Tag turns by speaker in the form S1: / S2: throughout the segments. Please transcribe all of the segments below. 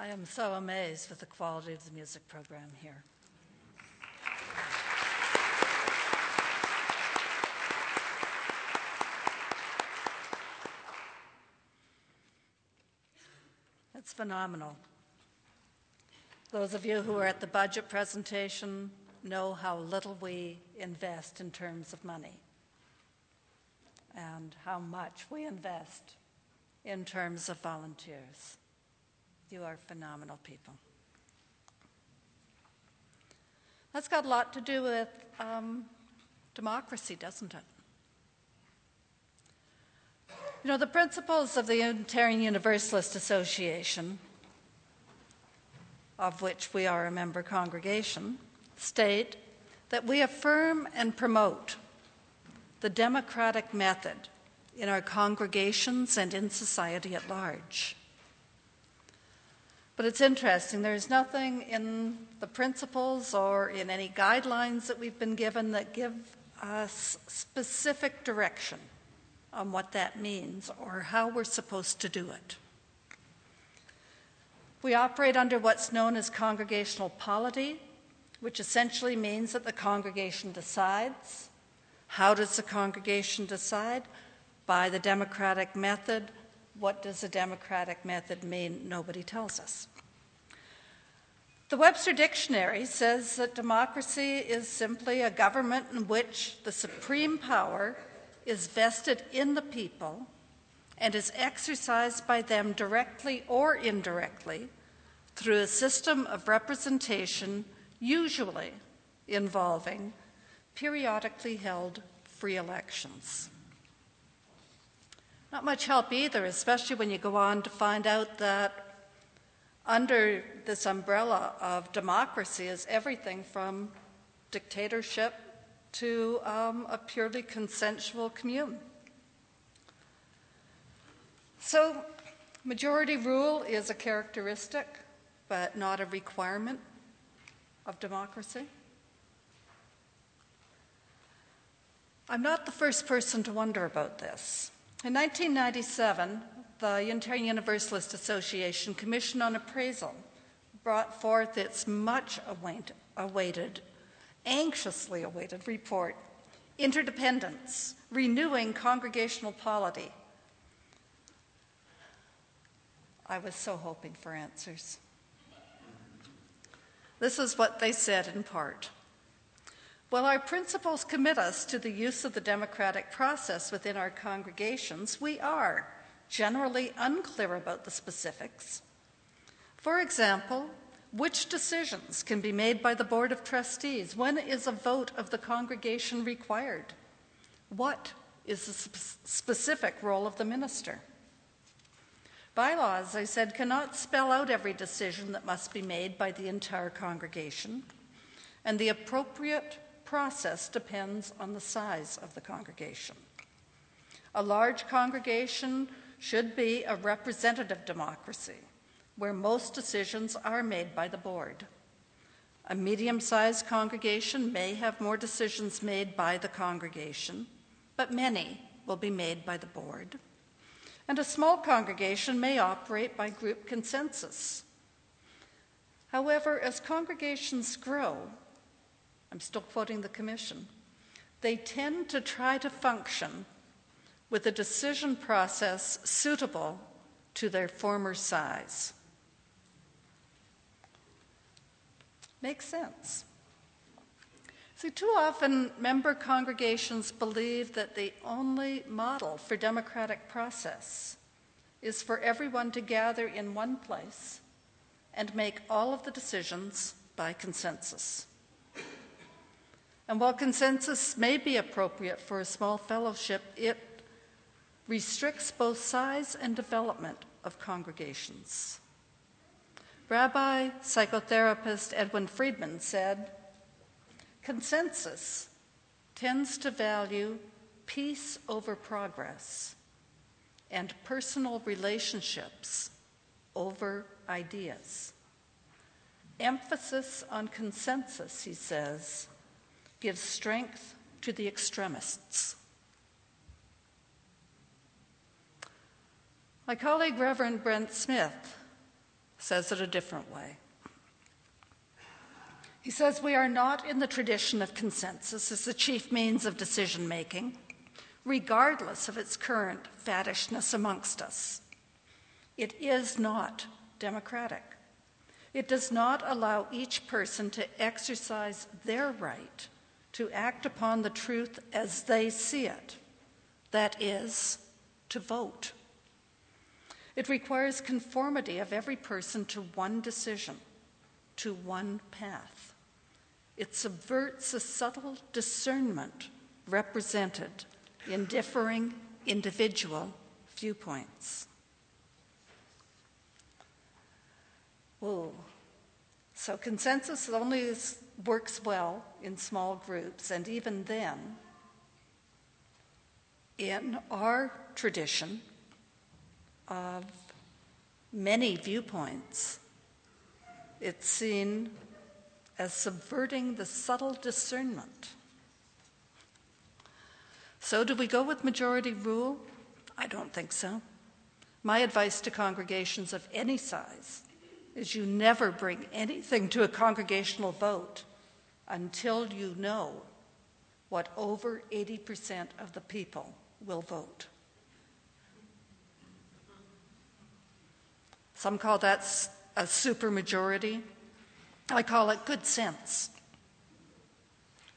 S1: I am so amazed with the quality of the music program here. It's phenomenal. Those of you who were at the budget presentation know how little we invest in terms of money and how much we invest in terms of volunteers. You are phenomenal people. That's got a lot to do with um, democracy, doesn't it? You know, the principles of the Unitarian Universalist Association, of which we are a member congregation, state that we affirm and promote the democratic method in our congregations and in society at large. But it's interesting, there's nothing in the principles or in any guidelines that we've been given that give us specific direction on what that means or how we're supposed to do it. We operate under what's known as congregational polity, which essentially means that the congregation decides. How does the congregation decide? By the democratic method. What does the democratic method mean? Nobody tells us. The Webster Dictionary says that democracy is simply a government in which the supreme power is vested in the people and is exercised by them directly or indirectly through a system of representation, usually involving periodically held free elections. Not much help either, especially when you go on to find out that under this umbrella of democracy is everything from dictatorship to um, a purely consensual commune. So, majority rule is a characteristic, but not a requirement of democracy. I'm not the first person to wonder about this. In 1997, the Unitarian Universalist Association Commission on appraisal brought forth its much awaited, anxiously awaited report, Interdependence, Renewing Congregational Polity. I was so hoping for answers. This is what they said in part. While our principles commit us to the use of the democratic process within our congregations, we are generally unclear about the specifics. For example, which decisions can be made by the Board of Trustees? When is a vote of the congregation required? What is the sp- specific role of the minister? Bylaws, I said, cannot spell out every decision that must be made by the entire congregation, and the appropriate process depends on the size of the congregation. A large congregation should be a representative democracy where most decisions are made by the board. A medium sized congregation may have more decisions made by the congregation, but many will be made by the board. And a small congregation may operate by group consensus. However, as congregations grow, I'm still quoting the Commission, they tend to try to function with a decision process suitable to their former size. Makes sense. See, too often member congregations believe that the only model for democratic process is for everyone to gather in one place and make all of the decisions by consensus. And while consensus may be appropriate for a small fellowship, it restricts both size and development of congregations. Rabbi psychotherapist Edwin Friedman said consensus tends to value peace over progress and personal relationships over ideas. Emphasis on consensus, he says, gives strength to the extremists. My colleague, Reverend Brent Smith, says it a different way. He says we are not in the tradition of consensus as the chief means of decision making, regardless of its current faddishness amongst us. It is not democratic. It does not allow each person to exercise their right to act upon the truth as they see it, that is, to vote. It requires conformity of every person to one decision, to one path. It subverts a subtle discernment represented in differing individual viewpoints. Whoa. So consensus only works well in small groups, and even then, in our tradition of many viewpoints, it's seen as subverting the subtle discernment. So, do we go with majority rule? I don't think so. My advice to congregations of any size is you never bring anything to a congregational vote until you know what over 80% of the people will vote. Some call that a supermajority. I call it good sense.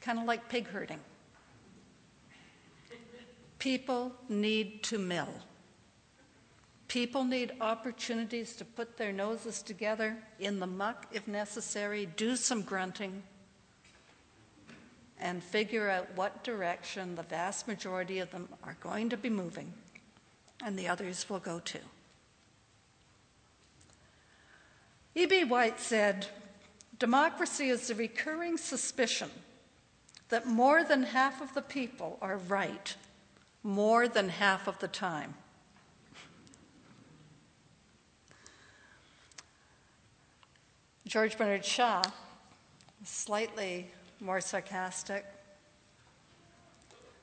S1: Kind of like pig herding. People need to mill. People need opportunities to put their noses together in the muck if necessary, do some grunting, and figure out what direction the vast majority of them are going to be moving, and the others will go too. E.B. White said, Democracy is the recurring suspicion that more than half of the people are right more than half of the time. George Bernard Shaw, slightly more sarcastic.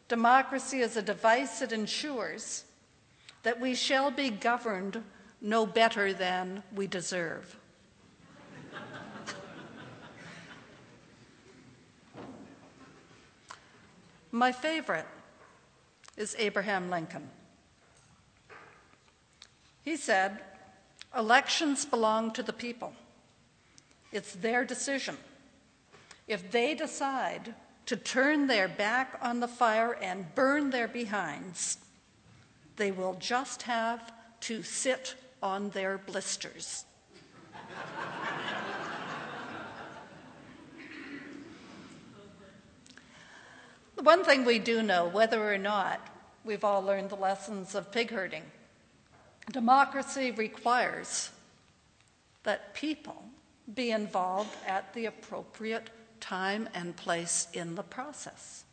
S1: Democracy is a device that ensures that we shall be governed no better than we deserve. My favorite is Abraham Lincoln. He said, Elections belong to the people. It's their decision. If they decide to turn their back on the fire and burn their behinds, they will just have to sit on their blisters. the one thing we do know, whether or not we've all learned the lessons of pig herding, democracy requires that people be involved at the appropriate time and place in the process.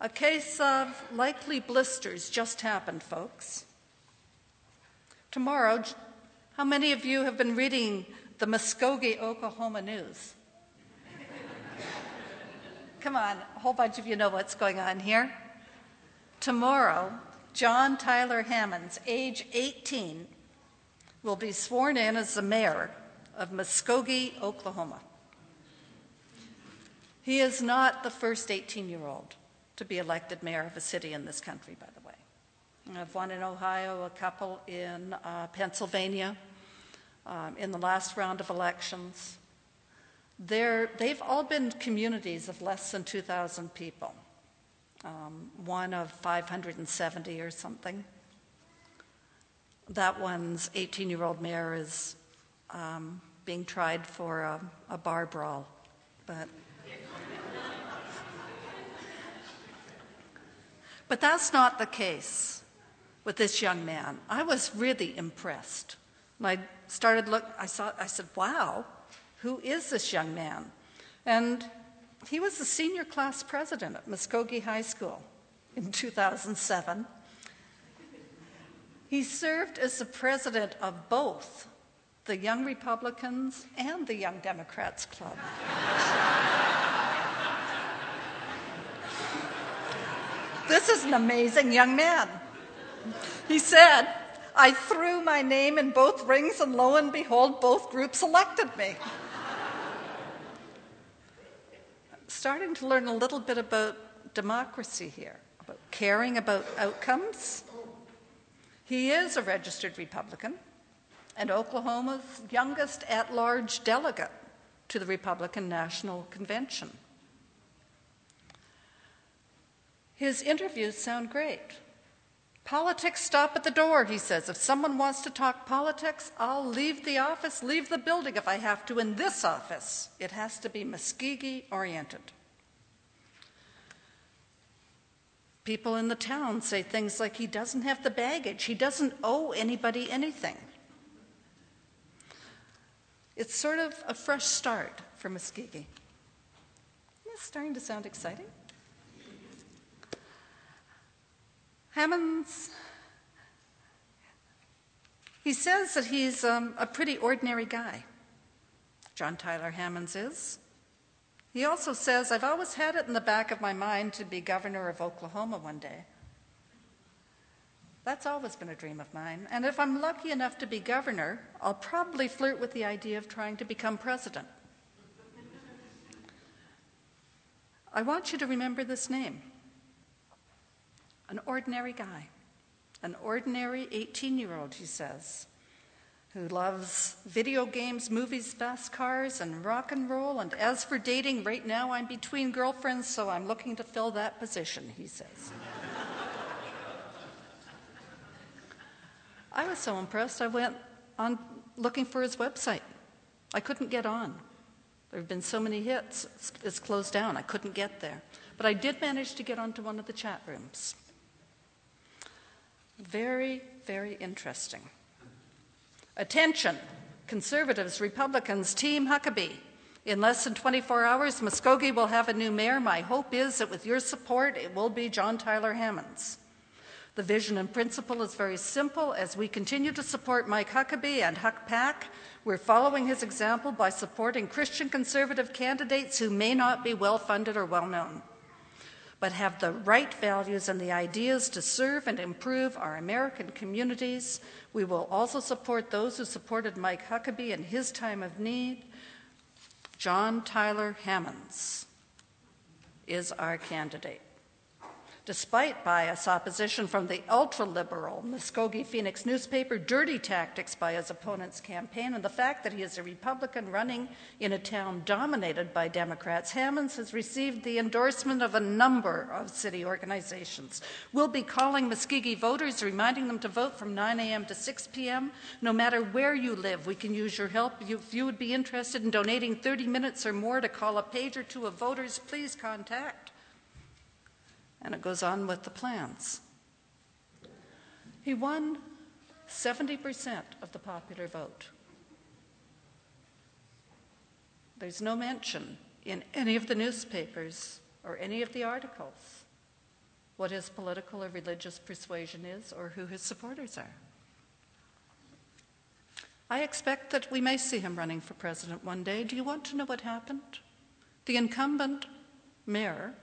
S1: A case of likely blisters just happened, folks. Tomorrow, how many of you have been reading the Muskogee, Oklahoma news? Come on, a whole bunch of you know what's going on here. Tomorrow, John Tyler Hammonds, age 18, will be sworn in as the mayor of Muskogee, Oklahoma. He is not the first 18 year old to be elected mayor of a city in this country, by the way. I have one in Ohio, a couple in uh, Pennsylvania um, in the last round of elections. They're, they've all been communities of less than 2,000 people um, one of 570 or something. That one's 18 year old mayor is um, being tried for a, a bar brawl. But, but that's not the case with this young man. I was really impressed. And I started look I saw I said, "Wow, who is this young man?" And he was the senior class president at Muskogee High School in 2007. He served as the president of both the Young Republicans and the Young Democrats Club. this is an amazing young man. he said, I threw my name in both rings, and lo and behold, both groups elected me. Starting to learn a little bit about democracy here, about caring about outcomes. He is a registered Republican and Oklahoma's youngest at large delegate to the Republican National Convention. His interviews sound great. Politics stop at the door, he says. If someone wants to talk politics, I'll leave the office, leave the building if I have to. In this office, it has to be Muskogee oriented. People in the town say things like he doesn't have the baggage, he doesn't owe anybody anything. It's sort of a fresh start for Muskogee. It's starting to sound exciting. Hammonds, he says that he's um, a pretty ordinary guy. John Tyler Hammonds is. He also says, I've always had it in the back of my mind to be governor of Oklahoma one day. That's always been a dream of mine. And if I'm lucky enough to be governor, I'll probably flirt with the idea of trying to become president. I want you to remember this name an ordinary guy, an ordinary 18 year old, he says, who loves video games, movies, fast cars, and rock and roll. And as for dating, right now I'm between girlfriends, so I'm looking to fill that position, he says. I was so impressed, I went on looking for his website. I couldn't get on. There have been so many hits, it's closed down. I couldn't get there. But I did manage to get onto one of the chat rooms. Very, very interesting. Attention, conservatives, Republicans, Team Huckabee. In less than 24 hours, Muskogee will have a new mayor. My hope is that with your support, it will be John Tyler Hammonds. The vision and principle is very simple. As we continue to support Mike Huckabee and Huck Pack, we're following his example by supporting Christian conservative candidates who may not be well funded or well known but have the right values and the ideas to serve and improve our American communities. We will also support those who supported Mike Huckabee in his time of need. John Tyler Hammonds is our candidate. Despite bias opposition from the ultra liberal Muskogee Phoenix newspaper, dirty tactics by his opponent's campaign, and the fact that he is a Republican running in a town dominated by Democrats, Hammonds has received the endorsement of a number of city organizations. We'll be calling Muskogee voters, reminding them to vote from 9 a.m. to 6 p.m. No matter where you live, we can use your help. If you would be interested in donating 30 minutes or more to call a page or two of voters, please contact. And it goes on with the plans. He won 70% of the popular vote. There's no mention in any of the newspapers or any of the articles what his political or religious persuasion is or who his supporters are. I expect that we may see him running for president one day. Do you want to know what happened? The incumbent mayor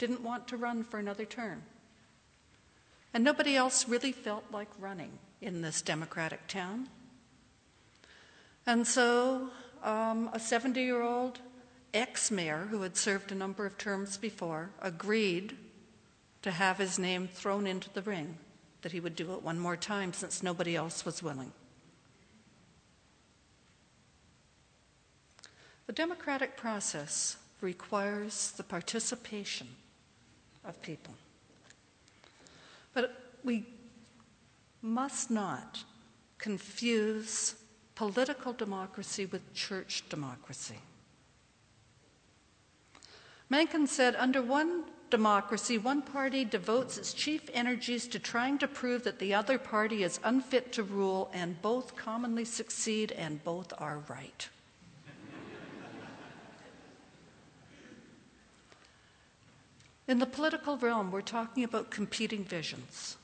S1: didn't want to run for another term. And nobody else really felt like running in this democratic town. And so um, a 70 year old ex mayor who had served a number of terms before agreed to have his name thrown into the ring, that he would do it one more time since nobody else was willing. The democratic process requires the participation of people. But we must not confuse political democracy with church democracy. Mencken said under one democracy, one party devotes its chief energies to trying to prove that the other party is unfit to rule, and both commonly succeed and both are right. In the political realm, we're talking about competing visions.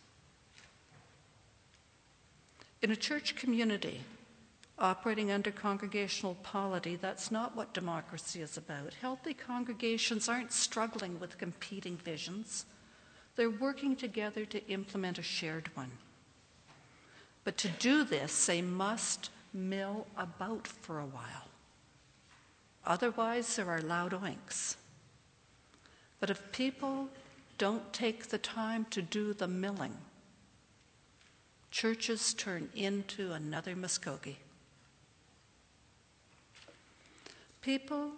S1: In a church community operating under congregational polity, that's not what democracy is about. Healthy congregations aren't struggling with competing visions, They're working together to implement a shared one. But to do this, they must mill about for a while. Otherwise, there are loud oinks. But if people don't take the time to do the milling, churches turn into another Muskogee. People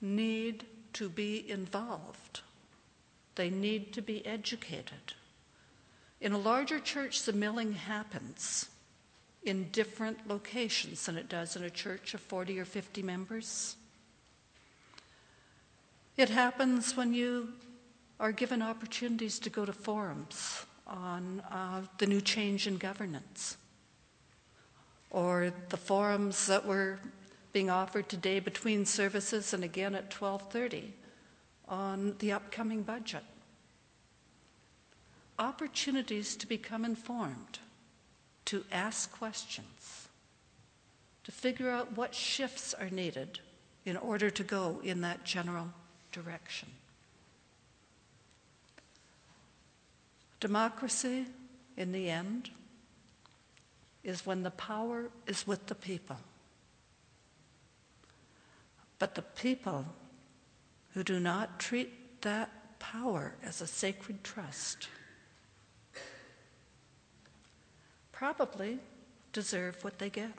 S1: need to be involved. They need to be educated. In a larger church, the milling happens in different locations than it does in a church of 40 or 50 members. It happens when you are given opportunities to go to forums on uh, the new change in governance or the forums that were being offered today between services and again at 12:30 on the upcoming budget. Opportunities to become informed to ask questions to figure out what shifts are needed in order to go in that general direction democracy in the end is when the power is with the people but the people who do not treat that power as a sacred trust probably deserve what they get.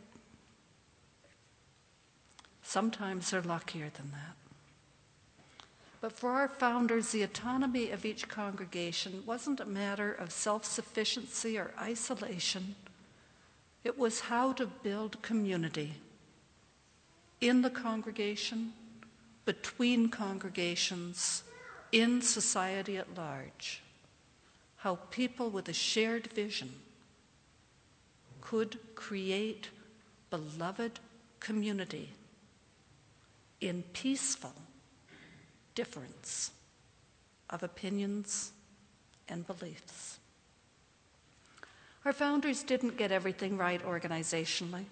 S1: Sometimes they're luckier than that. But for our founders, the autonomy of each congregation wasn't a matter of self sufficiency or isolation, it was how to build community in the congregation, between congregations, in society at large. How people with a shared vision could create beloved community in peaceful difference of opinions and beliefs. Our founders didn't get everything right organizationally.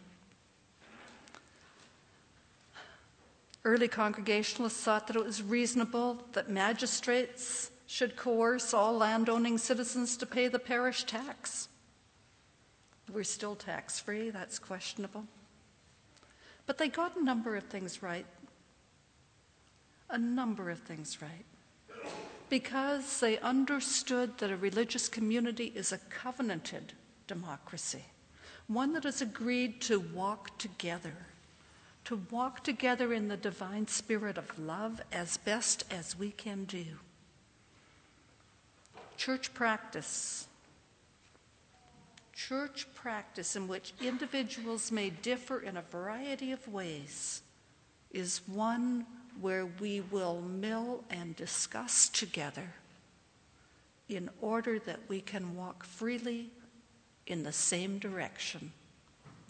S1: Early Congregationalists thought that it was reasonable that magistrates should coerce all landowning citizens to pay the parish tax. We're still tax free, that's questionable. But they got a number of things right. A number of things right. Because they understood that a religious community is a covenanted democracy, one that has agreed to walk together to walk together in the divine spirit of love as best as we can do. Church practice. Church practice in which individuals may differ in a variety of ways is one where we will mill and discuss together in order that we can walk freely in the same direction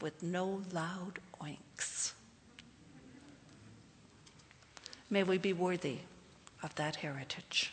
S1: with no loud oinks. May we be worthy of that heritage.